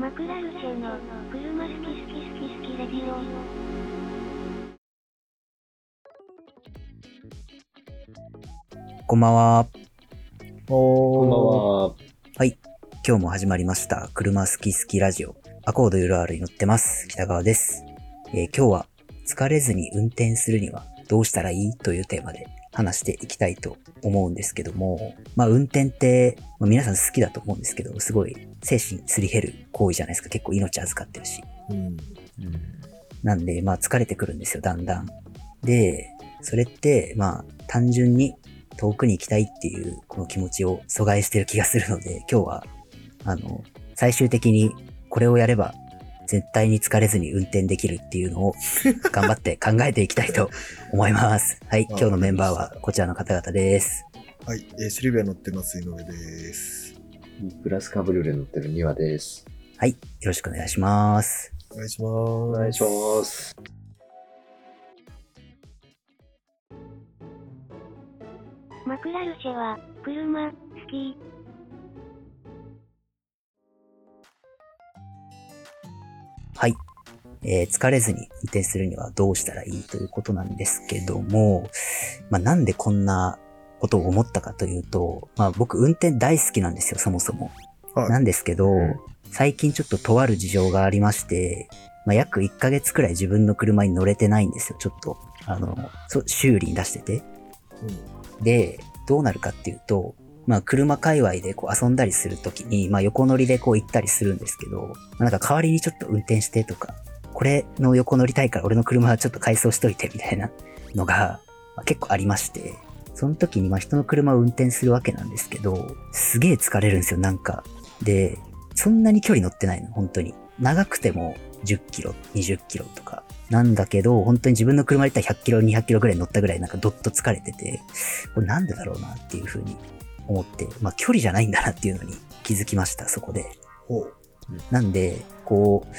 マクラルチェの車好き好き好き好きレディオこんばんは。こんばんは。今日も始まりました。車好き好きラジオ。アコード URL に乗ってます。北川です。えー今日は疲れずに運転するにはどうしたらいい？というテーマで話していきたいと思うんですけども、まあ運転って、まあ、皆さん好きだと思うんですけど、すごい精神すり減る行為じゃないですか。結構命預かってるし。うん。なんで、まあ疲れてくるんですよ、だんだん。で、それって、まあ単純に遠くに行きたいっていうこの気持ちを阻害してる気がするので、今日は、あの、最終的にこれをやれば絶対に疲れずに運転できるっていうのを 頑張って考えていきたいと思います。はい、今日のメンバーはこちらの方々です。はい、えーシルビア乗ってます、井上です。プラスカブルーレ乗ってる2話です。はい、よろしくお願いします。お願いします。お願いします。マクラルチェは車好きはい。えー疲れずに運転するにはどうしたらいいということなんですけども、まあ、なんでこんなことを思ったかというと、まあ、僕運転大好きなんですよ、そもそも。はいなんですけど、うん最近ちょっととある事情がありまして、まあ、約1ヶ月くらい自分の車に乗れてないんですよ、ちょっと。あの、そ修理に出してて。で、どうなるかっていうと、まあ車界隈でこう遊んだりするときに、まあ横乗りでこう行ったりするんですけど、まあなんか代わりにちょっと運転してとか、これの横乗りたいから俺の車はちょっと改装しといてみたいな のが、結構ありまして、その時にまあ人の車を運転するわけなんですけど、すげえ疲れるんですよ、なんか。で、そんなに距離乗ってないの、本当に。長くても10キロ、20キロとか。なんだけど、本当に自分の車で言ったら100キロ、200キロぐらい乗ったぐらいなんかどっと疲れてて、これなんでだろうなっていうふうに思って、まあ距離じゃないんだなっていうのに気づきました、そこで。ほう。なんで、こう、ま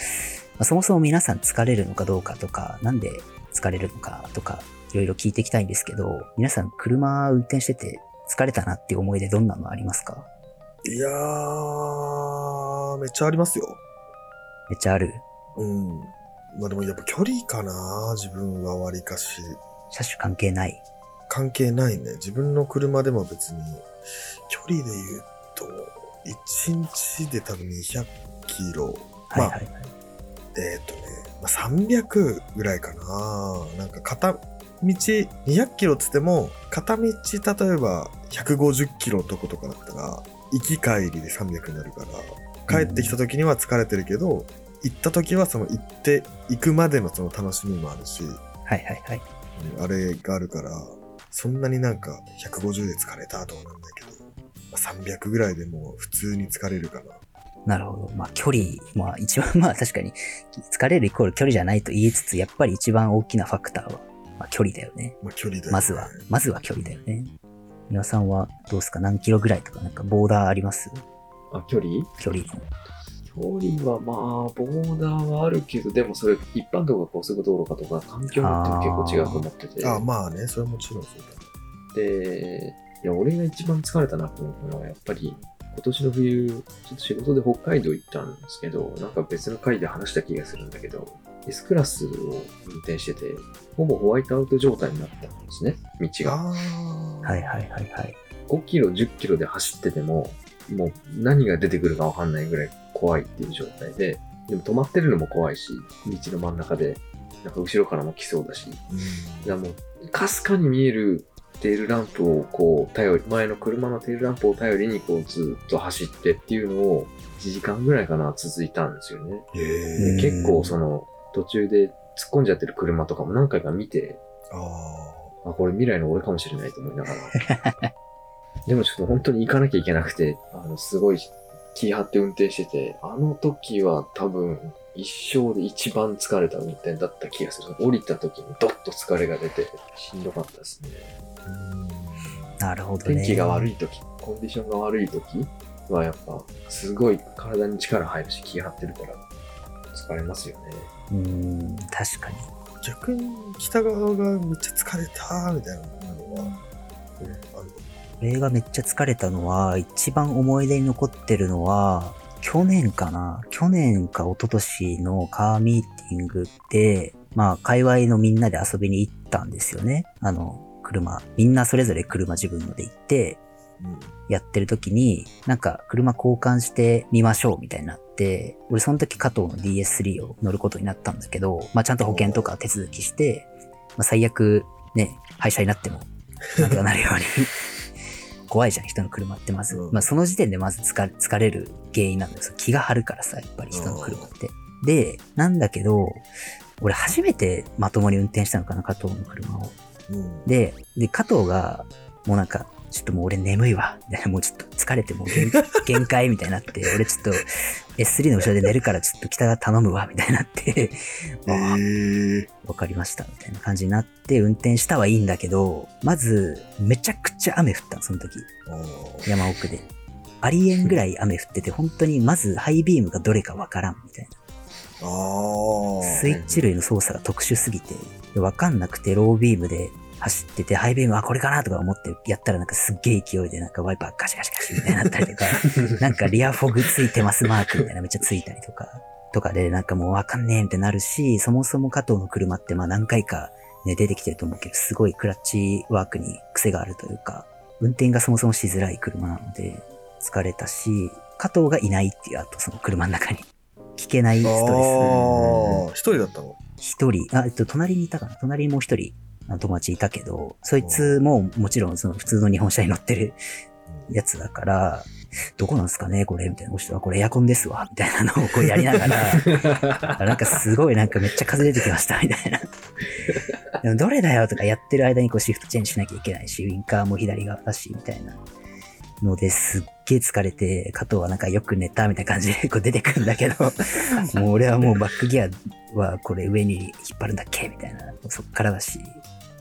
あ、そもそも皆さん疲れるのかどうかとか、なんで疲れるのかとか、いろいろ聞いていきたいんですけど、皆さん車運転してて疲れたなっていう思い出どんなのありますか？いやー、めっちゃありますよ。めっちゃある？うん。まあでもやっぱ距離かな自分は割かし。車種関係ない？関係ないね。自分の車でも別に、距離で言うと、1日で多分200キロ。はいはいはい。えっ、とね、まあ、300ぐらいかな。なんか片道200キロっつっても、片道例えば150キロのとことかだったら、行き帰りで300になるから、帰ってきた時には疲れてるけど、行った時はその行って、行くまでのその楽しみもあるし、はいはいはい。うんあれがあるから、そんなになんか150で疲れたとかなんだけど、まあ300ぐらいでもう普通に疲れるかな。なるほど。まあ距離、まあ一番 まあ確かに疲れるイコール距離じゃないと言いつつ、やっぱり一番大きなファクターは、まあ距離だよね。まあ距離だよねまずは、まずは距離だよね。皆さんはどうですか？何キロぐらいとかなんかボーダーあります？あ、距離？距離。距離はまあ、ボーダーはあるけど、でもそれ一般道が高速道路かとか、環境によっても結構違うと思ってて。あまあね、それはもちろんそうだ。で、いや、俺が一番疲れたなと思うのは、やっぱり、今年の冬、ちょっと仕事で北海道行ったんですけど、なんか別の回で話した気がするんだけど、S クラスを運転してて、ほぼホワイトアウト状態になったんですね、道が。ああ。はいはいはいはい。5キロ、10キロで走ってても、もう何が出てくるかわかんないぐらい怖いっていう状態で、でも止まってるのも怖いし、道の真ん中で、なんか後ろからも来そうだし、うんいやもう、かすかに見えるテールランプをこう、頼り、前の車のテールランプを頼りにこう、ずっと走ってっていうのを、1時間ぐらいかな、続いたんですよね。へうんえ。結構その、途中で突っ込んじゃってる車とかも何回か見て、ああ、これ未来の俺かもしれないと思いながら。でもちょっと本当に行かなきゃいけなくて、あの、すごい気張って運転してて、あの時は多分、一生で一番疲れた運転だった気がする。降りた時にドッと疲れが出て、しんどかったですね。なるほどね。天気が悪い。い時、コンディションが悪い時はやっぱ、すごい体に力入るし、気張ってるから、疲れますよね。うーん、確かに。逆に北側がめっちゃ疲れたみたいな俺がめっちゃ疲れたのは、一番思い出に残ってるのは、去年かな去年か一昨年のカーミーティングで、まあ、界隈のみんなで遊びに行ったんですよね。あの、車。みんなそれぞれ車自分ので行って、やってる時に、なんか車交換してみましょうみたいになって、俺その時加藤の DS3 を乗ることになったんだけど、まあちゃんと保険とか手続きして、まあ最悪ね、廃車になっても、なんとかなるように。怖いじゃん、人の車ってまず。うんまあその時点でまず疲れ疲れる原因なんですよ。気が張るからさ、やっぱり人の車って。で、なんだけど、俺初めてまともに運転したのかな、加藤の車を。うん。で、で、加藤が、もうなんか、ちょっともう俺眠いわ。もうちょっと疲れてもう限 限界みたいになって、俺ちょっと S3 の後ろで寝るからちょっと北が頼むわ、みたいになって。わかりました、みたいな感じになって運転したはいいんだけど、まず、めちゃくちゃ雨降ったの、その時。山奥で。ありえんぐらい雨降ってて、本当にまずハイビームがどれかわからん、みたいな。スイッチ類の操作が特殊すぎて、でわかんなくてロービームで走ってて、ハイビームはこれかなとか思ってやったらなんかすっげえ勢いでなんかワイパーガシガシガシみたいになったりとか、なんかリアフォグついてますマークみたいなめっちゃついたりとか、とかでなんかもうわかんねえってなるし、そもそも加藤の車ってまあ何回かね出てきてると思うけど、すごいクラッチワークに癖があるというか、運転がそもそもしづらい車なので疲れたし、加藤がいないっていうあとその車の中に。聞けないストレス。一人だったの？一人、あ、えっと、隣にいたかな？隣にもう一人、友達いたけど、そいつももちろんその普通の日本車に乗ってるやつだから、どこなんすかねこれみたいな。もしくはこれエアコンですわみたいなのをこうやりながら、あ なんかすごいなんかめっちゃ風出てきましたみたいな。でもどれだよとかやってる間にこうシフトチェンジしなきゃいけないし、ウィンカーも左側だし、みたいなのですっげえ疲れて、加藤はなんかよく寝たみたいな感じでこう出てくるんだけど、もう俺はもうバックギアはこれ上に引っ張るんだっけみたいな、そっからだし、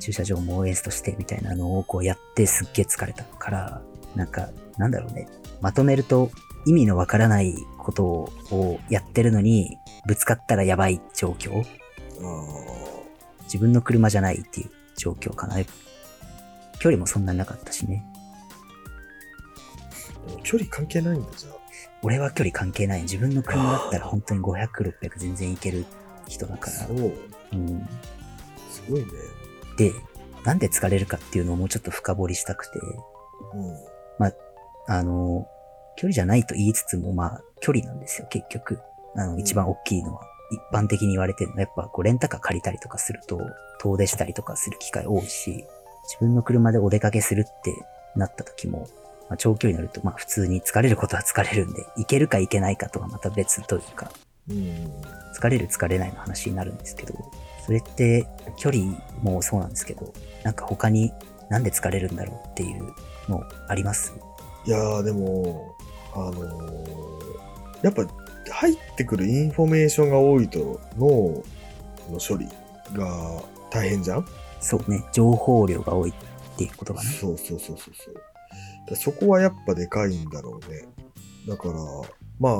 駐車場もエースとしてみたいなのをこうやってすっげえ疲れたから、なんか、なんだろうね。まとめると意味のわからないことをやってるのに、ぶつかったらやばい状況あ自分の車じゃないっていう状況かな。距離もそんなになかったしね。距離関係ないんだ、じゃあ。俺は距離関係ない。自分の車だったら本当に500、600全然いける人だからそ。う。うん。すごいね。で、なんで疲れるかっていうのをもうちょっと深掘りしたくて、うん。あの、距離じゃないと言いつつも、まあ、距離なんですよ、結局。あの、一番大きいのは。一般的に言われてるのは、やっぱこう、レンタカー借りたりとかすると、遠出したりとかする機会多いし、自分の車でお出かけするってなった時も、まあ、長距離乗ると、まあ、普通に疲れることは疲れるんで、行けるか行けないかとはまた別というか、うん。疲れる疲れないの話になるんですけど、それって距離もそうなんですけど、なんか他になんで疲れるんだろうっていうのあります？いやー、でも、あのーやっぱ入ってくるインフォメーションが多いと脳の処理が大変じゃん？そうね、情報量が多いっていうことかな。そうそうそうそうそう。だそこはやっぱでかいんだろうね。だから、まあ、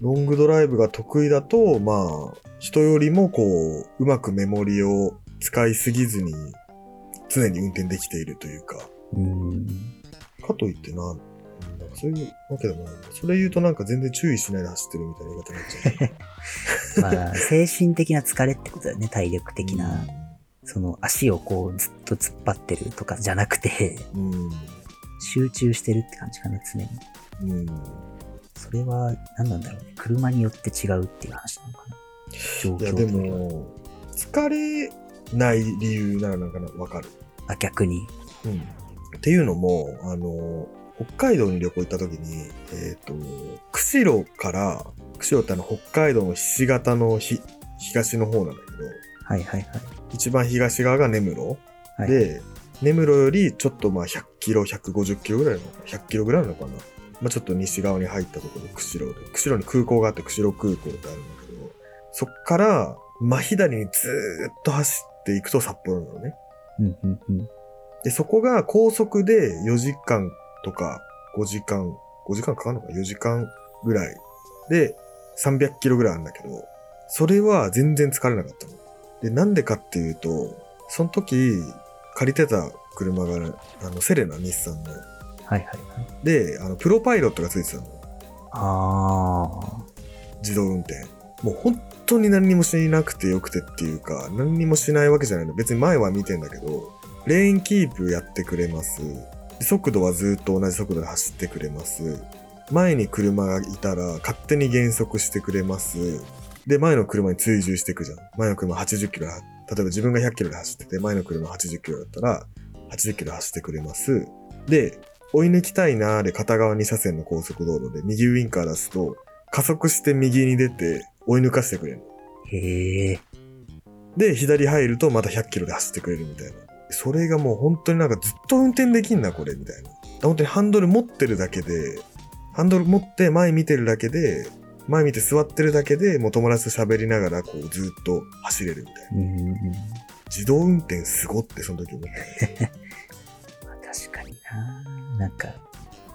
ロングドライブが得意だと、まあ、人よりもこう、うまくメモリを使いすぎずに、常に運転できているというか、うーん。かといってな、うんなんかそういうわけでもない。それ言うとなんか全然注意しないで走ってるみたいな言い方になっちゃう。まあ、精神的な疲れってことだよね、体力的な。その足をこうずっと突っ張ってるとかじゃなくて、うん。集中してるって感じかな、常に。うん。それは何なんだろうね。車によって違うっていう話なのかな。状況いや、でも、疲れない理由ならなんかな？わかる。あ、逆に。うん。っていうのも、あの、北海道に旅行行った時に、えっ、と、釧路から、釧路ってあの北海道のひし形のひ東の方なんだけど、はいはいはい。一番東側が根室、はい、で、根室よりちょっとまあ100キロ、150キロぐらいなのかな ?100 キロぐらいなのかなまあちょっと西側に入ったところ、釧路で。釧路に空港があって釧路空港ってあるんそっから真左にずーっと走っていくと札幌なのね。うんうんうん。で、そこが高速で4時間とか5時間、5時間かかるのか ?4 時間ぐらいで300キロぐらいあるんだけど、それは全然疲れなかったの。で、なんでかっていうと、その時借りてた車が、あの、セレナ、日産の。はいはいはい。で、あの、プロパイロットがついてたの。ああ。自動運転。もう本当に何にもしなくてよくてっていうか、何にもしないわけじゃないの。別に前は見てんだけど、レーンキープやってくれます。速度はずっと同じ速度で走ってくれます。前に車がいたら勝手に減速してくれます。で、前の車に追従していくじゃん。前の車80キロ、例えば自分が100キロで走ってて、前の車80キロだったら、80キロ走ってくれます。で、追い抜きたいなーで片側2車線の高速道路で右ウインカー出すと、加速して右に出て追い抜かしてくれるの。へえ。で、左入るとまた100キロで走ってくれるみたいな。それがもう本当になんかずっと運転できんな、これ、みたいな。本当にハンドル持ってるだけで、ハンドル持って前見てるだけで、前見て座ってるだけで、もう友達と喋りながらこうずっと走れるみたいな。うんうんうん。自動運転すごってその時思った 確かにな。なんか、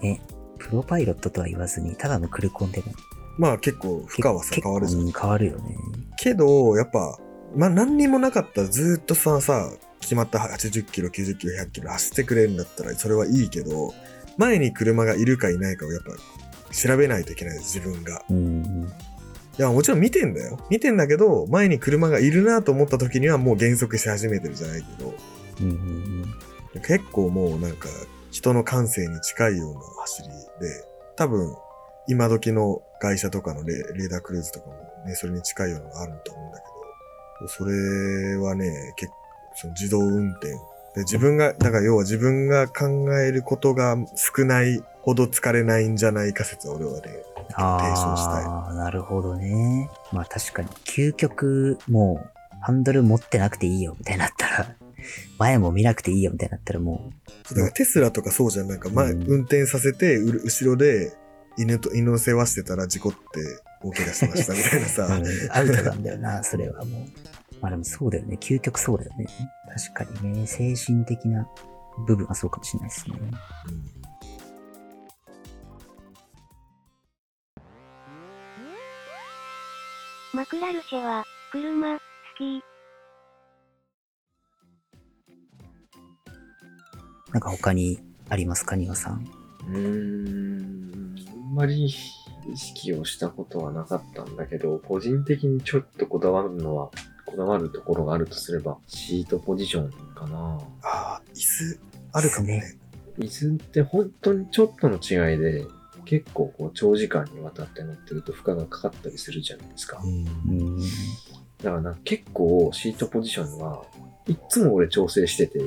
ね、プロパイロットとは言わずに、ただのクルコンでもまあ結構負荷はさ変わるじゃんう。変わるよね。けど、やっぱ、まあ何にもなかったらずっとさ、さ、決まった80キロ、90キロ、100キロ走ってくれるんだったらそれはいいけど、前に車がいるかいないかをやっぱ調べないといけない自分が。うんうん。いや、もちろん見てんだよ。見てんだけど、前に車がいるなと思った時にはもう減速し始めてるじゃないけど、うんうんうん。結構もうなんか人の感性に近いような走りで、多分今時の会社とかのレレーダークルーズとかもね、それに近いようなのがあると思うんだけど、それはね、結構その自動運転。で自分が、だから要は自分が考えることが少ないほど疲れないんじゃないか説は俺はね、提唱したい。ああ、なるほどね。まあ確かに、究極、もう、ハンドル持ってなくていいよ、みたいになったら、前も見なくていいよ、みたいになったらもだからテスラとかそうじゃん。なんか前、うん運転させて、後ろで犬と、犬の世話してたら事故って大怪我しましたみたいなう、さ。うんアウトなんだよな、それはもう。まあでもそうだよね。究極そうだよね。確かにね、精神的な部分はそうかもしれないですね。うんマクラルシェは、車、好き。なんか他にありますか、ニワさん？うーん、あんまり意識をしたことはなかったんだけど、個人的にちょっとこだわるのは、こだわるところがあるとすれば、シートポジションかな。ああ、椅子あるかもね。椅子って本当にちょっとの違いで、結構こう長時間にわたって乗ってると負荷がかかったりするじゃないですか。だからな、結構シートポジションはいっつも俺調整してて、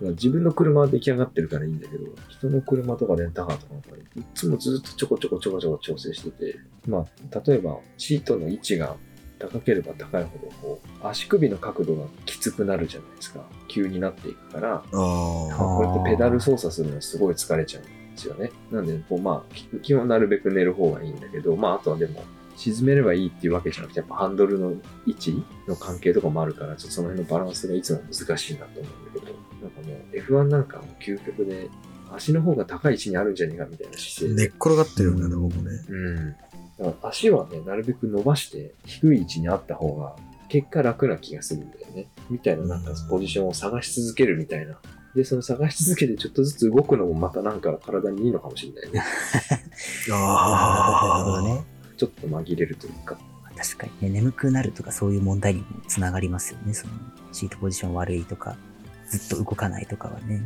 自分の車は出来上がってるからいいんだけど、人の車とかレンタカーとかやっぱりいっつもずっとちょこちょこちょこちょこ調整してて、まあ、例えばシートの位置が高ければ高いほど、こう、足首の角度がきつくなるじゃないですか。急になっていくから。こうやってペダル操作するのにすごい疲れちゃうんですよね。なんで、こうまあ、き基本なるべく寝る方がいいんだけど、まあ、あとはでも、沈めればいいっていうわけじゃなくて、やっぱハンドルの位置の関係とかもあるから、ちょっとその辺のバランスがいつも難しいなと思うんだけど、なんかもう F1 なんかも究極で、足の方が高い位置にあるんじゃねえかみたいな姿勢で。寝っ転がってるんだね、僕ね。うん。だから足はね、なるべく伸ばして低い位置にあった方が、結果楽な気がするんだよね。みたいな、なんかポジションを探し続けるみたいな。で、その探し続けてちょっとずつ動くのもまたなんか体にいいのかもしれないね。なるああ。ほどね。ちょっと紛れるというか。確かにね、眠くなるとかそういう問題にもつながりますよね。その、シートポジション悪いとか、ずっと動かないとかはね。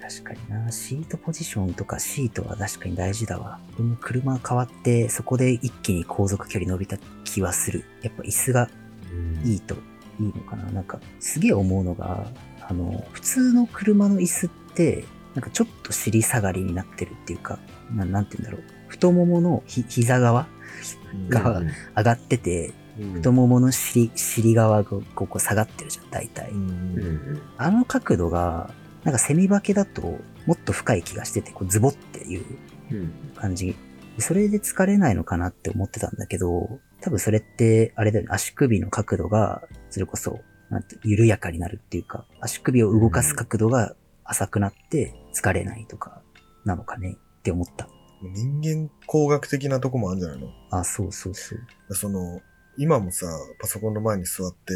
確かにな。シートポジションとかシートは確かに大事だわ。でも車変わって、そこで一気に航続距離伸びた気はする。やっぱ椅子がいいといいのかな。なんか、すげえ思うのが、あの、普通の車の椅子って、なんかちょっと尻下がりになってるっていうか、ななんて言うんだろう。太もものひ膝側がうん上がってて、うん太ももの尻、尻側がこう下がってるじゃん、大体。うんうんあの角度が、なんかセミバケだともっと深い気がしてて、こうズボっていううん感じ。それで疲れないのかなって思ってたんだけど、多分それって、あれだよね、足首の角度が、それこそ、なんて、緩やかになるっていうか、足首を動かす角度が浅くなって疲れないとか、なのかねって思った。人間工学的なとこもあるんじゃないの？あ、そうそうそう。その、今もさ、パソコンの前に座って、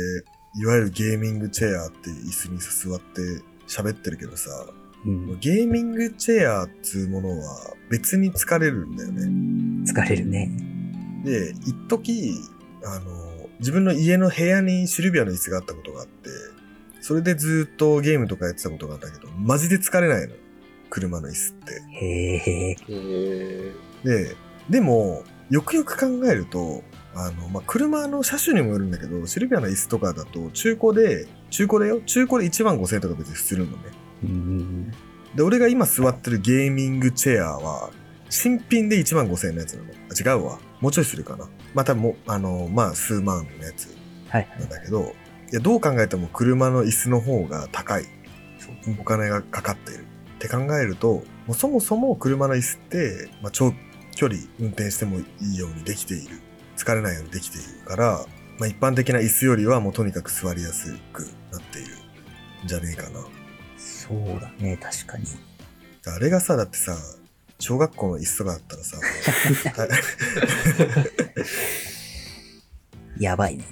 いわゆるゲーミングチェアっていう椅子にさ座って喋ってるけどさ、うん。ゲーミングチェアっつうものは別に疲れるんだよね。疲れるね。で、一時あの、自分の家の部屋にシルビアの椅子があったことがあって、それでずっとゲームとかやってたことがあったけど、マジで疲れないの。車の椅子って。へえ。へえ。で、でも、よくよく考えると、あの、まあ、車の車種にもよるんだけど、シルビアの椅子とかだと、中古で、中古だよ？中古で1万5千円とか別にするのね。うん。で、俺が今座ってるゲーミングチェアは、新品で1万5千円のやつなの。あ、違うわ。もうちょいするかな。まあ、多分もう、あの、まあ、数万のやつはい。なんだけど、いや、どう考えても車の椅子の方が高い。お金がかかってる。って考えると、もうそもそも車の椅子って、まあ、長距離運転してもいいようにできている。疲れないようにできているから、まあ、一般的な椅子よりはもうとにかく座りやすくなっているんじゃねえかな。そうだね、確かに。あれがさ、だってさ、小学校の椅子とかだったらさ、やばいね。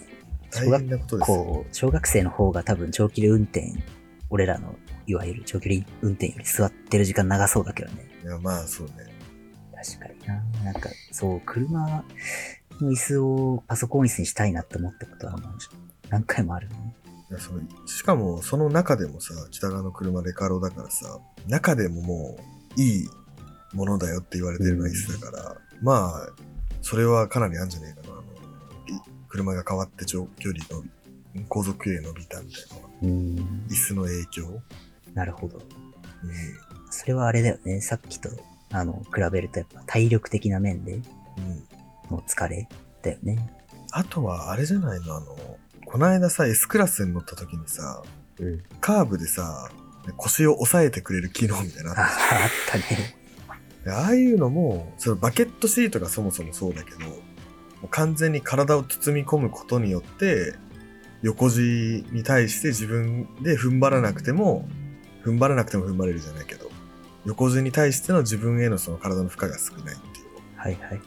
大大変なことですよ。こう、小学生の方が多分長距離運転、俺らのいわゆる長距離運転より座ってる時間長そうだけどね。いや、まあそうね。確かにな。なんか、そう、車の椅子をパソコン椅子にしたいなって思ったことはもう何回もあるね。いやそのしかもその中でもさ北側の車レカロだからさ中でももういいものだよって言われてるのは椅子だから、まあそれはかなりあるんじゃねえかなあのい車が変わって長距離の航続距離が伸びたみたいなのはうん。椅子の影響、なるほど。うん、それはあれだよね。さっきと、あの、比べるとやっぱ体力的な面でうん、の疲れだよね。あとはあれじゃないのあのこの間さ S クラスに乗った時にさうん。カーブでさ腰を押さえてくれる機能みたいなのああ、ったね。でああいうのも、そのバケットシートがそもそもそうだけど、もう完全に体を包み込むことによって、横地に対して自分で踏ん張らなくても、踏ん張らなくても踏ん張れるじゃないけど、横地に対しての自分へのその体の負荷が少ないっていう。はいはいはい。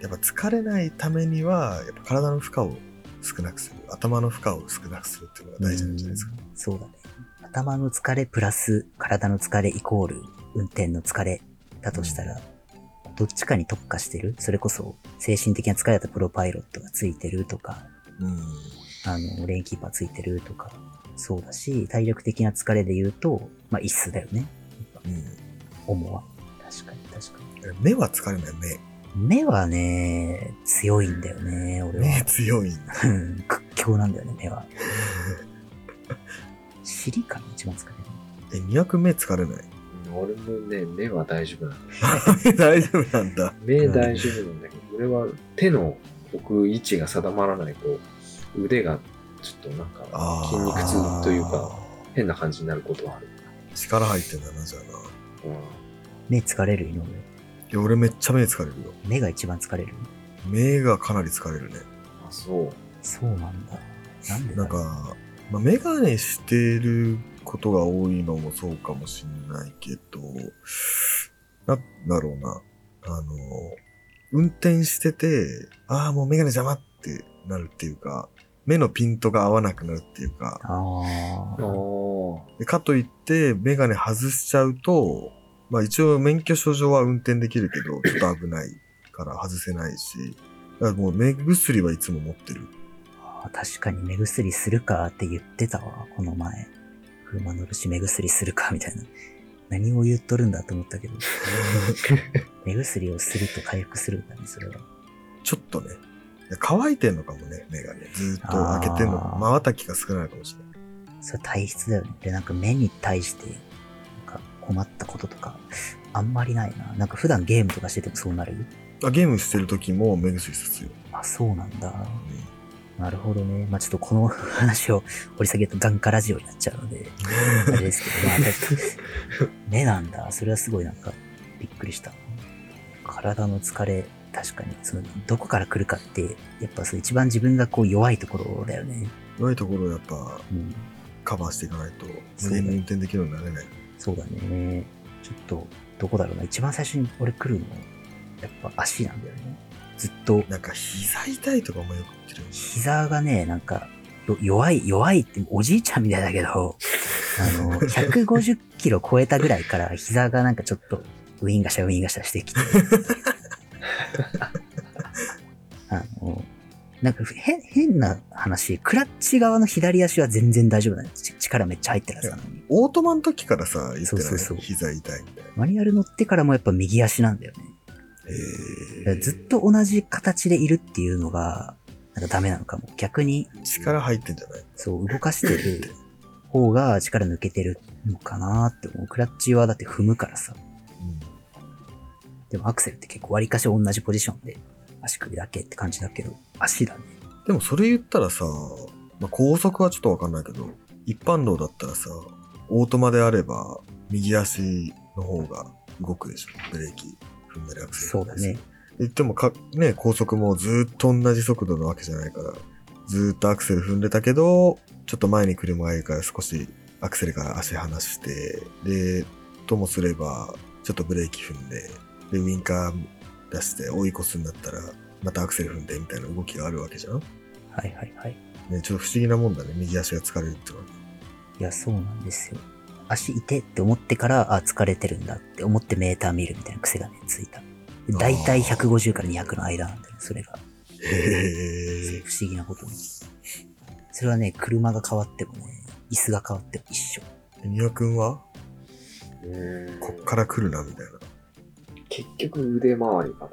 やっぱ疲れないためには、やっぱ体の負荷を少なくする。頭の負荷を少なくするっていうのが大事なんじゃないですか。そうだね。頭の疲れプラス体の疲れイコール運転の疲れだとしたら、どっちかに特化してる？それこそ精神的な疲れだとプロパイロットがついてるとか、うん。あの、レーンキーパーついてるとか、そうだし、体力的な疲れで言うと、まあ、椅子だよね。うん。主は。確かに確かに。目は疲れない、目。目はね、強いんだよね、俺目は。強いんだ。うん屈強なんだよね、目は。尻かな一番疲れる。え、200目疲れない？俺もね、目は大丈夫なの。大丈夫なんだ。目大丈夫なんだけど、俺は手の置く位置が定まらないと、腕がちょっとなんか筋肉痛というか、変な感じになることはある。力入ってんだな、じゃあな。い目疲れる井上。や、俺めっちゃ目疲れるよ。目が一番疲れる？目がかなり疲れるね。あ、そう。そうなんだ。なんでだなんろうか、まあ、メガネしてることが多いのもそうかもしんないけど、なんだろうな。あの、運転してて、ああ、もうメガネ邪魔ってなるっていうか、目のピントが合わなくなるっていうか、あああ。あ。でかといって、メガネ外しちゃうと、まあ一応免許証上は運転できるけど、ちょっと危ないから外せないし、だからもう目薬はいつも持ってる。あ確かに目薬するかって言ってたわ、この前。車乗るし目薬するかみたいな。何を言っとるんだと思ったけど。目薬をすると回復するんだね、それは。ちょっとね。乾いてんのかもね、目がね。ずーっと開けてんのか。あー瞬きが少ないかもしれない。それ体質だよね。で、なんか目に対して、困ったこととか、あんまりないな。なんか普段ゲームとかしててもそうなる？あゲームしてる時も目薬さすよ。あ、そうなんだ。なるほどね。まあちょっとこの話を掘り下げると眼科ラジオになっちゃうので、あれですけど、まあ確かに目なんだ。それはすごいなんかびっくりした。体の疲れ、確かに、その、どこから来るかって、やっぱそう一番自分がこう弱いところだよね。弱いところをやっぱうん。カバーしていかないと無限に運転できるようになれない。そうだね。ちょっと、どこだろうな。一番最初に俺来るの、やっぱ足なんだよね。ずっと、なんか膝痛いとかもよく言ってる。膝がね、なんか、よ弱い、弱いっておじいちゃんみたいだけど、あの、150キロ超えたぐらいから膝がなんかちょっとウインガシャウインガシャしてきて。なんか変変な話、クラッチ側の左足は全然大丈夫なの。ち力めっちゃ入ってるはずなのに。オートマの時からさ、言ってない？そうそうそう膝痛いみたいな。マニュアル乗ってからもやっぱ右足なんだよね。へずっと同じ形でいるっていうのが、なんかダメなのかも。逆に、力入ってんじゃない？そう、動かしてる 方が力抜けてるのかなって思う。クラッチはだって踏むからさ。うんでもアクセルって結構割かし同じポジションで足首だけって感じだけど、足だね。でもそれ言ったらさ、まあ、高速はちょっとわかんないけど、一般道だったらさ、オートマであれば、右足の方が動くでしょ。ブレーキ踏んだりアクセルそうんだね。言ってもか、ね、高速もずっと同じ速度なわけじゃないから、ずっとアクセル踏んでたけど、ちょっと前に車がいるから少しアクセルから足離して、で、ともすれば、ちょっとブレーキ踏んで、で、ウインカー出して追い越すんだったら、またアクセル踏んでみたいな動きがあるわけじゃんはいはいはい。ね、ちょっと不思議なもんだね。右足が疲れるってのは。いや、そうなんですよ。足痛いって思ってから、あ、疲れてるんだって思ってメーター見るみたいな癖がね、ついた。で大体150から200の間なんだよ、それが。へ不思議なことに。それはね、車が変わってもね、椅子が変わっても一緒。え。宮君んこっから来るな、みたいな。結局腕周りかな。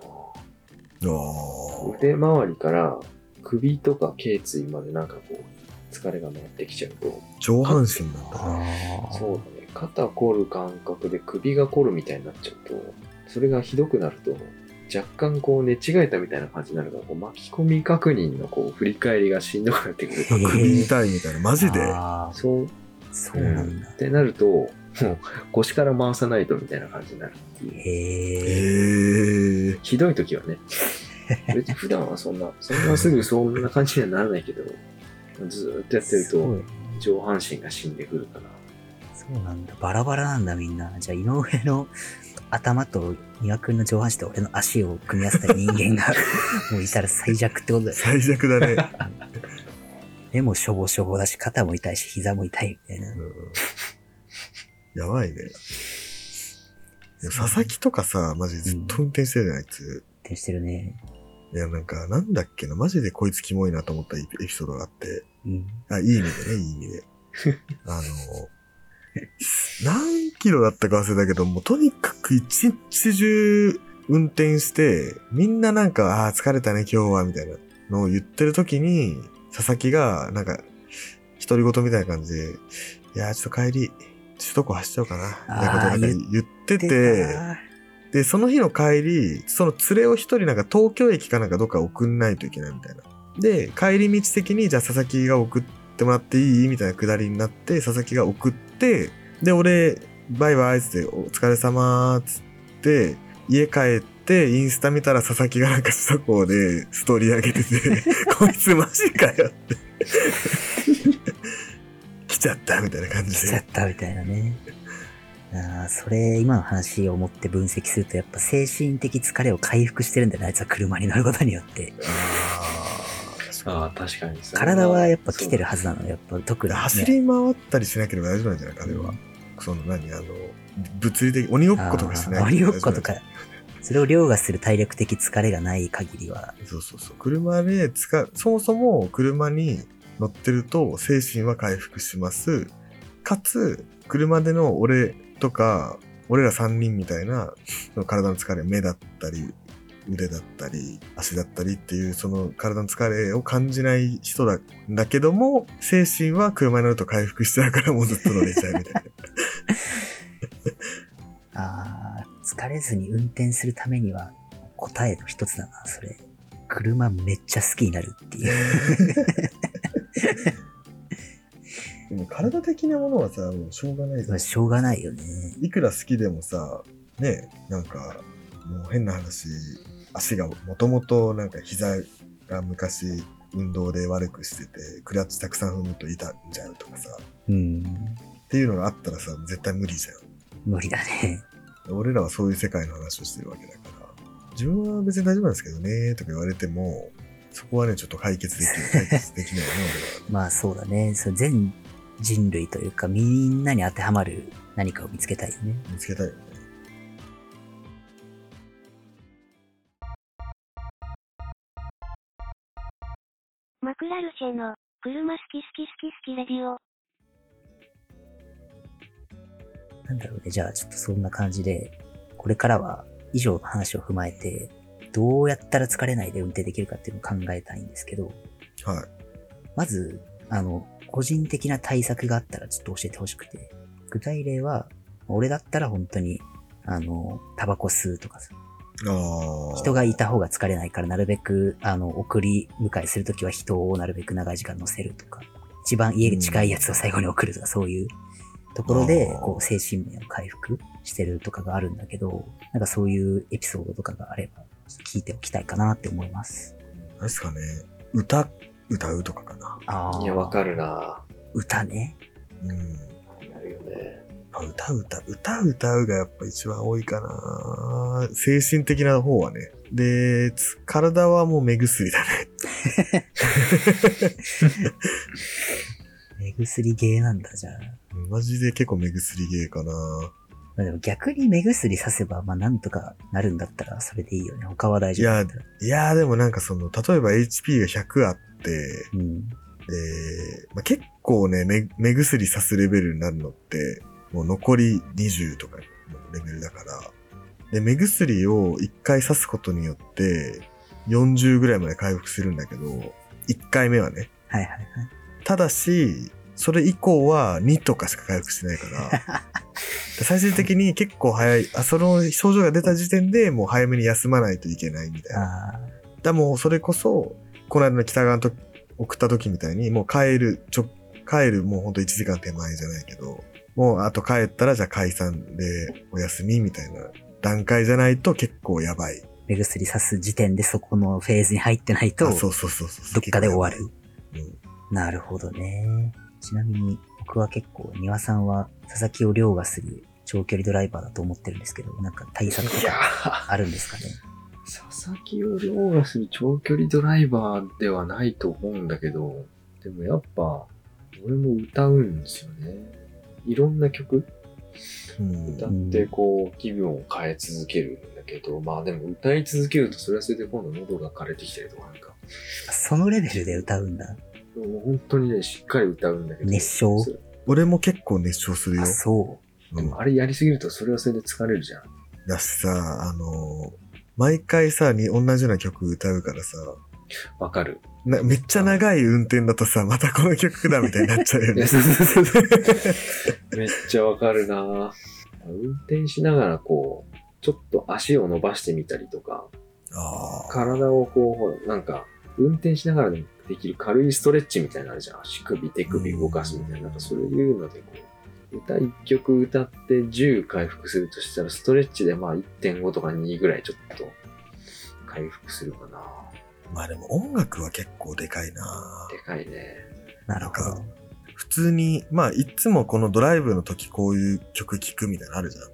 腕周りから首とか頸椎までなんかこう、疲れが回ってきちゃうと、上半身なんだ。あそうだね、肩凝る感覚で首が凝るみたいになっちゃうと、それがひどくなると、若干こう寝違えたみたいな感じになるから、こう巻き込み確認のこう振り返りがしんどくなってくる。首痛いみたいな。マジで？そうそうなんだっ。てなると、もう腰から回さないとみたいな感じになるっていう。へえ。へえ。ひどい時はね。別に普段はそんな、そんなすぐそんな感じにはならないけど、ずーっとやってると上半身が死んでくるから。そうなんだ。バラバラなんだみんな。じゃあ井上の頭と庭くんの上半身と俺の足を組み合わせた人間が もういたら最弱ってことだよね。最弱だね。目もしょぼしょぼだし、肩も痛いし、膝も痛いみたいな。うんやばいね。でも佐々木とかさ、マジずっと運転してるじゃん、あいつ。ってしてるね。いや、なんか、なんだっけな、マジでこいつキモいなと思ったエピソードがあって。うん。あ、いい意味でね、いい意味で。あの、何キロだったか忘れたけど、もうとにかく一日中運転して、みんななんか、ああー、疲れたね、今日は、みたいなのを言ってる時に、佐々木が、なんか、独り言みたいな感じで、いやー、ちょっと帰り、首都高走っちゃおうかな、みたいなことをなんか言って出て、たで、その日の帰り、その連れを一人なんか東京駅かなんかどっか送んないといけないみたいな。で、帰り道的にじゃあ佐々木が送ってもらっていいみたいなくだりになって、佐々木が送って、で、俺、バイバイっつって、お疲れ様っつって、家帰って、インスタ見たら佐々木がなんか首都高でストーリー上げてて、こいつマジかよって。来ちゃったみたいな感じで来ちゃっ。たみたいなね。あーそれ、今の話を持って分析すると、やっぱ精神的疲れを回復してるんだよね、あいつは車に乗ることによって。あーああ、確かに。体はやっぱ来てるはずなの、やっぱ特に、ね。走り回ったりしなければ大丈夫なんじゃない彼は。その何あの、物理的、鬼ごっことかしない鬼ごっことか。それを凌駕する体力的疲れがない限りは、そうそうそう。車で使う、そもそも車に乗ってると精神は回復します。かつ、車での俺とか、俺ら3人みたいな、その体の疲れ、目だったり、腕だったり、足だったりっていう、その体の疲れを感じない人だ、だけども、精神は車に乗ると回復しちゃうからもうずっと乗れちゃうみたいな。あー疲れずに運転するためには答えの一つだな、それ。車めっちゃ好きになるっていう。でも体的なものはさ、もうしょうがないじゃんまあしょうがないよね。いくら好きでもさ、ね、なんか、もう変な話、足がもともとなんか膝が昔運動で悪くしてて、クラッチたくさん踏むと痛んじゃうとかさ、うん。っていうのがあったらさ、絶対無理じゃ無理だね。ん。俺らはそういう世界の話をしてるわけだから、自分は別に大丈夫なんですけどね、とか言われても、そこはね、ちょっと解決できる、解決できないよね、まあそうだね。そう全人類というかみんなに当てはまる何かを見つけたいよね。見つけたいよね。マクラルシェの、車好き好き好き好きレディオ。なんだろうね。じゃあちょっとそんな感じで、これからは以上の話を踏まえて、どうやったら疲れないで運転できるかっていうのを考えたいんですけど、はい。まず、あの、個人的な対策があったらちょっと教えてほしくて、具体例は、俺だったら本当に、あの、タバコ吸うとかさ、ああ。人がいた方が疲れないからなるべく、あの、送り迎えするときは人をなるべく長い時間乗せるとか、一番家が近いやつを最後に送るとか、そういうところでこう、精神面を回復してるとかがあるんだけど、なんかそういうエピソードとかがあれば、聞いておきたいかなって思います。何ですかね。歌、歌うとかかな。ああ。いや、わかるな歌ね。うん。なるよね。あ歌歌、歌歌うがやっぱ一番多いかな。精神的な方はね。で、つ体はもう目薬だね。目薬ゲーなんだ、じゃあ。マジで結構目薬ゲーかな。まあでも逆に目薬させば、まあなんとかなるんだったらそれでいいよね。他は大丈夫だったら。いやーでもなんかその、例えば HP が100あって、うん。で、まあ、結構ね目、目薬さすレベルになるのって、もう残り20とかのレベルだから。で、目薬を1回刺すことによって、40ぐらいまで回復するんだけど、1回目はね。はいはいはい。ただし、それ以降は2とかしか回復してないから、で 最終的に結構早い、あ、その症状が出た時点でもう早めに休まないといけないみたいな。だもうそれこそ、この間の北側のと送った時みたいに、もう帰る、ちょ、帰るもうほんと1時間手前じゃないけど、もうあと帰ったらじゃあ解散でお休みみたいな段階じゃないと結構やばい。目薬さす時点でそこのフェーズに入ってないと、あそうそうそうそう。どっかで終わる。うん。なるほどね。ちなみに、僕は結構、庭さんは佐々木を凌駕する長距離ドライバーだと思ってるんですけど、なんか対策とかあるんですかね？佐々木を凌駕する長距離ドライバーではないと思うんだけど、でもやっぱ、俺も歌うんですよね。いろんな曲うん。歌ってこう気分を変え続けるんだけど、まあでも歌い続けるとそれはそれで今度喉が枯れてきたりとかなんか、そのレベルで歌うんだ。もう本当にね、しっかり歌うんだけど。熱唱？俺も結構熱唱するよあ、。そうんでもあれやりすぎるとそれはそれで疲れるじゃん。だしさ、あのー毎回さ、に同じような曲歌うからさ、わかる。なめっちゃ長い運転だとさ、またこの曲だみたいになっちゃうよね。めっちゃわかるな運転しながらこう、ちょっと足を伸ばしてみたりとか、ああ。体をこう、ほら、なんか、運転しながらでもできる軽いストレッチみたいなのあるじゃん。足首、手首動かすみたいな。なんかそういうのでこう、歌1曲歌って10回復するとしたら、ストレッチでまあ1.5とか2ぐらいちょっと回復するかな。まあでも音楽は結構でかいなでかいね。う。なるほど。普通に、まあいつもこのドライブの時こういう曲聴くみたいなのあるじゃん。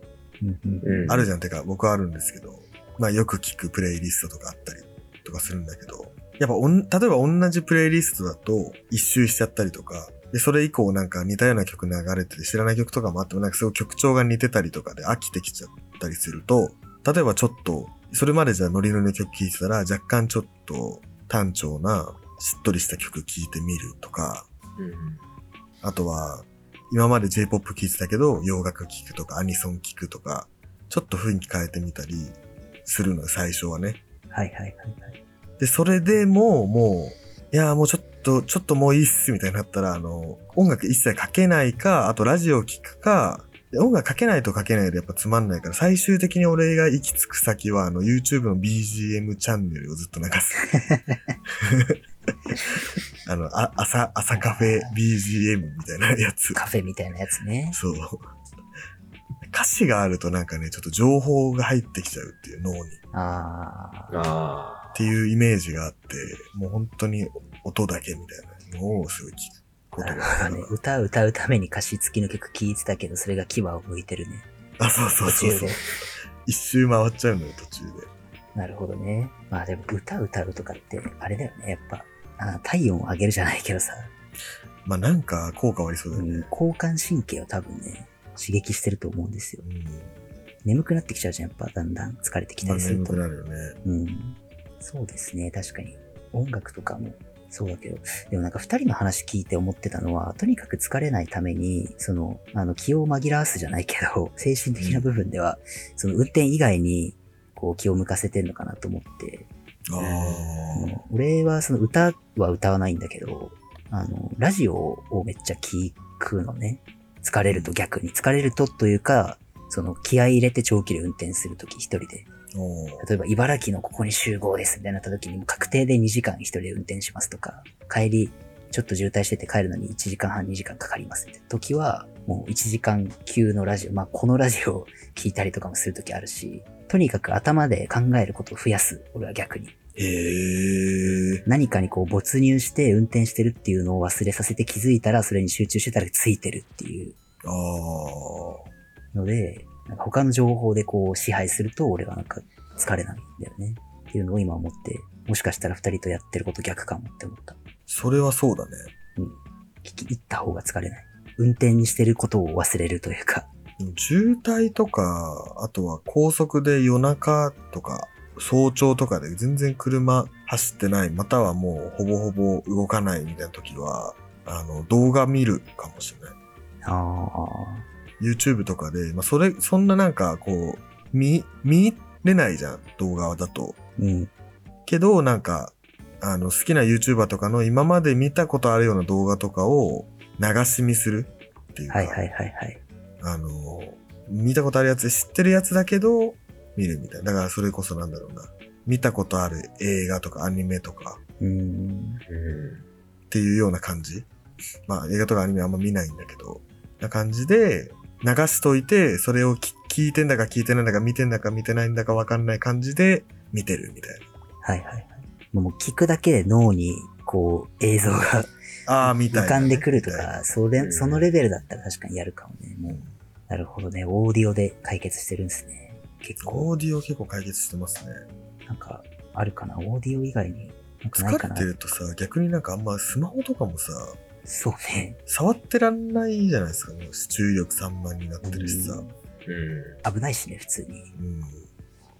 うん。あるじゃん。てか僕はあるんですけど、まあよく聴くプレイリストとかあったりとかするんだけど、やっぱおん、例えば同じプレイリストだと一周しちゃったりとか、で、それ以降なんか似たような曲流れてて知らない曲とかもあってもなんかすごい曲調が似てたりとかで飽きてきちゃったりすると、例えばちょっと、それまでじゃノリノリの曲聴いてたら若干ちょっと単調なしっとりした曲聴いてみるとか、うん。あとは、今まで J-POP 聴いてたけど、洋楽聴くとか、アニソン聴くとか、ちょっと雰囲気変えてみたりするのよ、最初はね。はいはいはいはい。で、それでもう、もう、いや、もうちょっと、ちょっともういいっす、みたいになったら、あの、音楽一切かけないか、あとラジオ聴くか、で音楽かけないとかけないでやっぱつまんないから、最終的に俺が行き着く先は、あの、YouTube の BGM チャンネルをずっと流す。あの、あ朝、朝カフェ BGM みたいなやつ。カフェみたいなやつね。そう。歌詞があるとなんかね、ちょっと情報が入ってきちゃうっていう脳に。っああ。あていうイメージがあって、もう本当に音だけみたいなのをすごい聞くことがある。歌う歌うために歌詞付きの曲聴いてたけど、それが牙を向いてるね。あ、そうそうそうそう。。一周回っちゃうのよ、途中で。なるほどね。まあでも歌歌うとかって、あれだよね。やっぱ、あ体温を上げるじゃないけどさ。まあなんか効果はありそうだようんね。交感神経を多分ね、刺激してると思うんですよ。うん。眠くなってきちゃうじゃん、やっぱだんだん疲れてきたまありすると。眠くなるよね。うん。そうですね、確かに。音楽とかもそうだけど、でもなんか二人の話聞いて思ってたのは、とにかく疲れないために、その、あの、気を紛らわすじゃないけど、精神的な部分では、その運転以外に、こう気を向かせてんのかなと思って、あうん俺はその歌は歌わないんだけど、あの、ラジオをめっちゃ聞くのね。疲れると逆に。疲れるとというか、その気合い入れて長期で運転するとき一人で。例えば茨城のここに集合ですみたいになった時にもう確定で2時間一人で運転しますとか、帰りちょっと渋滞してて帰るのに1時間半2時間かかりますみたいな時は、もう1時間級のラジオ、まあこのラジオを聞いたりとかもする時あるし、とにかく頭で考えることを増やす。俺は逆に。へえ。何かにこう没入して運転してるっていうのを忘れさせて気づいたらそれに集中してたらついてるっていうああ。ので、なんか他の情報でこう支配すると俺はなんか疲れないんだよね。っていうのを今思って、もしかしたら二人とやってること逆かもって思った。それはそうだね。聞き入った方が疲れない。運転にしてることを忘れるというか。渋滞とか、あとは高速で夜中とか、早朝とかで全然車走ってない、またはもうほぼほぼ動かないみたいな時は、あの、動画見るかもしれない。ああ。YouTube とかで、まあ、それ、そんななんか、こう、見、見れないじゃん、動画だと。うん。けど、なんか、あの、好きな YouTuber とかの今まで見たことあるような動画とかを流し見するっていうか、はいはいはいはい。あの、見たことあるやつ、知ってるやつだけど、見るみたいな。だからそれこそなんだろうな。見たことある映画とかアニメとかうん。っていうような感じ。まあ映画とかアニメあんま見ないんだけど、な感じで流しといて、それを聞聞いてんだか聞いてないんだか見てんだか見てないんだかわかんない感じで見てるみたいはいはいはい。もう聞くだけで脳にこう映像がな。ああ、みたいなね、浮かんでくるとか、それ、そのレベルだったら確かにやるかもね。もううんなるほどね。オーディオで解決してるんですね。結構、オーディオ結構解決してますね。なんか、あるかな？オーディオ以外に、なんかないかな？疲れて。るとさ、逆になんかあんまスマホとかもさ、そうね。触ってらんないじゃないですか。もう注意力散漫になってるしさ。うんうん。危ないしね、普通に。うん。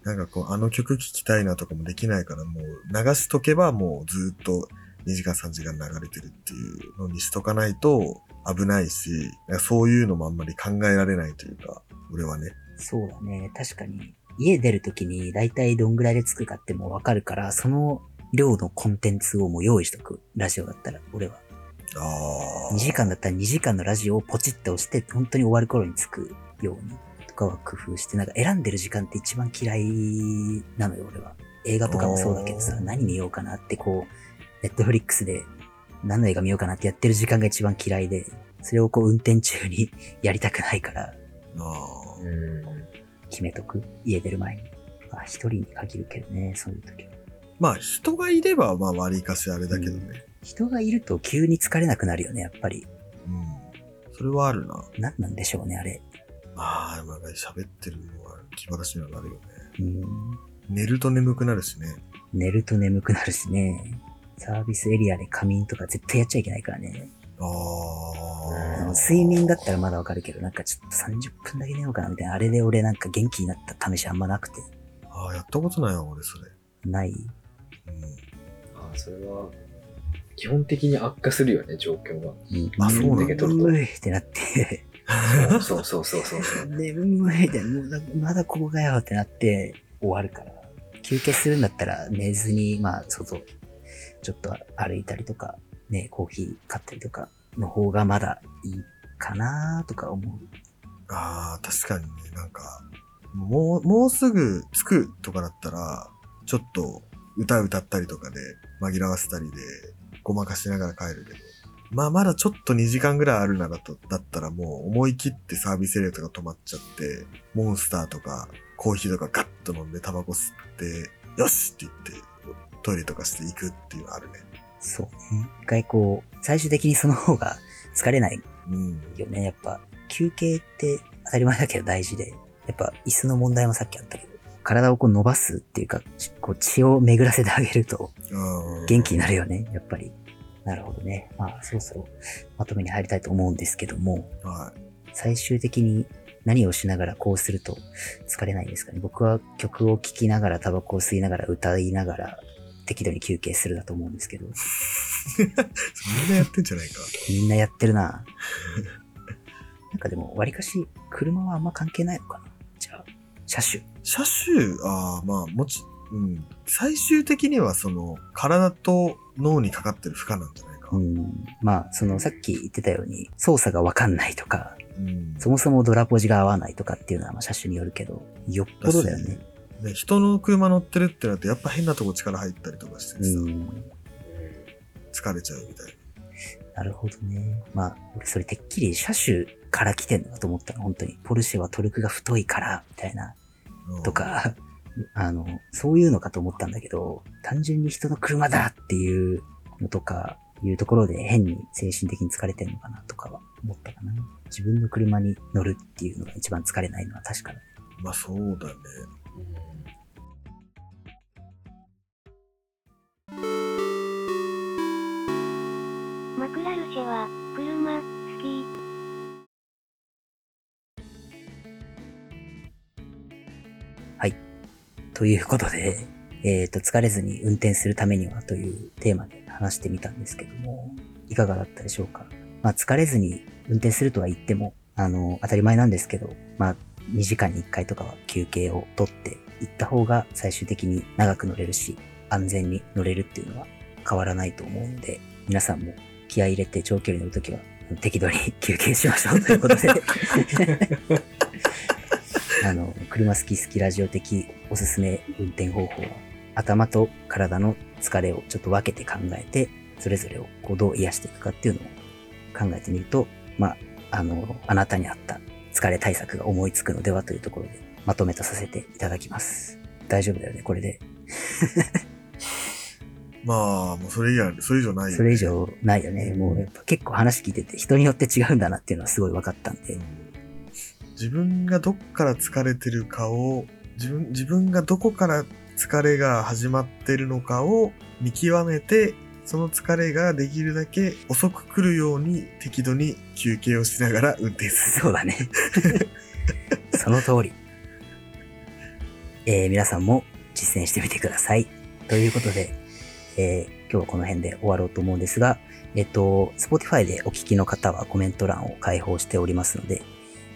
なんかこう、あの曲聴きたいなとかもできないから、もう流しとけばもうずっと2時間3時間流れてるっていうのにしとかないと危ないし、そういうのもあんまり考えられないというか、俺はね。そうだね。確かに。家出るときに大体どんぐらいで着くかってもうわかるから、その量のコンテンツをもう用意しとく。ラジオだったら、俺は。ああ。2時間だったら2時間のラジオをポチッと押して、本当に終わる頃に着くようにとかは工夫して、なんか選んでる時間って一番嫌いなのよ、俺は。映画とかもそうだけどさ、何見ようかなってこう、ネットフリックスで何の映画見ようかなってやってる時間が一番嫌いで、それをこう運転中にやりたくないから。決めとく？家出る前に。まあ一人に限るけどね、そういう時は。まあ人がいれば、まあ割りかしあれだけどね。人がいると急に疲れなくなるよね、やっぱり。うん。それはあるな。何なんでしょうね、あれ。ああ、まあ喋ってるのは気晴らしにはなるよね。うん。寝ると眠くなるしね。寝ると眠くなるしね。サービスエリアで仮眠とか絶対やっちゃいけないからね。ああ。あの睡眠だったらまだわかるけど、なんかちょっと30分だけ寝ようかなみたいな。あれで俺なんか元気になった試しあんまなくて。ああ、やったことないわ、俺、それ。ない？うん。ああ、それは、基本的に悪化するよね、状況が。うんあそうなんだ眠いってなって、そうそうそうそうそう。眠いで、もうだまだここかよってなって終わるから。休憩するんだったら寝ずに、まあ、外、ちょっと歩いたりとか、ね、コーヒー買ったりとかの方がまだいいかなとか思う。ああ、確かにね、なんか、もう、もうすぐ着くとかだったら、ちょっと歌歌ったりとかで紛らわせたりで、ごまかしながら帰るけど、まあまだちょっと2時間ぐらいあるなだと、だったらもう思い切ってサービスエリアとか止まっちゃって、モンスターとかコーヒーとかガッと飲んでタバコ吸って、よしって言って、トイレとかして行くっていうのあるね。そうね。一回こう、最終的にその方が疲れないうん。よね。やっぱ、休憩って当たり前だけど大事で、やっぱ椅子の問題もさっきあったけど、体をこう伸ばすっていうか、ちこう血を巡らせてあげるとうん元気になるよね、やっぱり。なるほどね。まあ、そろそろまとめに入りたいと思うんですけども、はい。最終的に何をしながらこうすると疲れないんですかね。僕は曲を聴きながら、タバコを吸いながら、歌いながら、適度に休憩するだと思うんですけど、みんなやってんじゃないか。みんなやってるな なんかでも、割かし、車はあんま関係ないのかなじゃあ、車種。車種、ああ、まあ、もち、うん。最終的にはその、体と脳にかかってる負荷なんじゃないか。うん。まあ、その、さっき言ってたように、操作がわかんないとか、うん。そもそもドラポジが合わないとかっていうのは、まあ、車種によるけど、よっぽどだよね。ね、人の車乗ってるってなると、やっぱ変なとこ力入ったりとかしてさ、うん。疲れちゃうみたいなるほどね。まあ、俺それてっきり車種から来てんのかと思ったの、本当に。ポルシェはトルクが太いから、みたいな、と。か、あの、そういうのかと思ったんだけど、単純に人の車だっていうのとか、いうところで変に精神的に疲れてんのかなとかは思ったかな。自分の車に乗るっていうのが一番疲れないのは確かだね。まあそうだね。マクラルシェは、ということで、えっ、と、疲れずに運転するためにはというテーマで話してみたんですけども、いかがだったでしょうか？まあ、疲れずに運転するとは言っても、あの、当たり前なんですけど、まあ、2時間に1回とかは休憩を取って行った方が最終的に長く乗れるし、安全に乗れるっていうのは変わらないと思うので、皆さんも気合い入れて長距離乗るときは適度に 休憩しましょうということで。あの、車好き好きラジオ的おすすめ運転方法は、頭と体の疲れをちょっと分けて考えて、それぞれをこうどう癒していくかっていうのを考えてみると、まあ、あの、あなたに合った疲れ対策が思いつくのではというところで、まとめとさせていただきます。大丈夫だよね、これで。まあ、もうそれ以上、それ以上ないよねそれ以上ないよね。もうやっぱ結構話聞いてて人によって違うんだなっていうのはすごい分かったんでうん。自分がどっから疲れてるかを、自分、自分がどこから疲れが始まってるのかを見極めて、その疲れができるだけ遅く来るように適度に休憩をしながら運転する。そうだね。その通り。えー皆さんも実践してみてください。ということで、えー今日はこの辺で終わろうと思うんですが、えっと、Spotify でお聞きの方はコメント欄を開放しておりますので、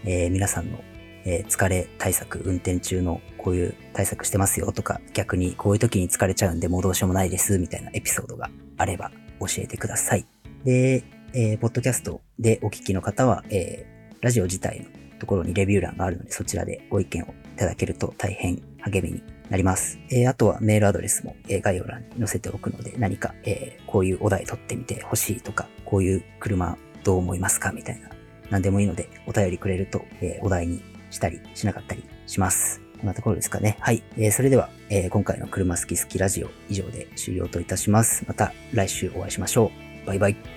えー皆さんの、えー疲れ対策、運転中のこういう対策してますよとか、逆にこういう時に疲れちゃうんでもうどうしようもないですみたいなエピソードがあれば教えてください。で、えーポッドキャストでお聞きの方は、えーラジオ自体のところにレビュー欄があるので、そちらでご意見をいただけると大変励みになります。えーあとはメールアドレスも、えー概要欄に載せておくので、何か、えーこういうお題取ってみてほしいとか、こういう車どう思いますかみたいな、何でもいいので、お便りくれると、えーお題にしたりしなかったりします。こんなところですかね。はい。えーそれでは、えー今回の車好き好きラジオ以上で終了といたします。また来週お会いしましょう。バイバイ。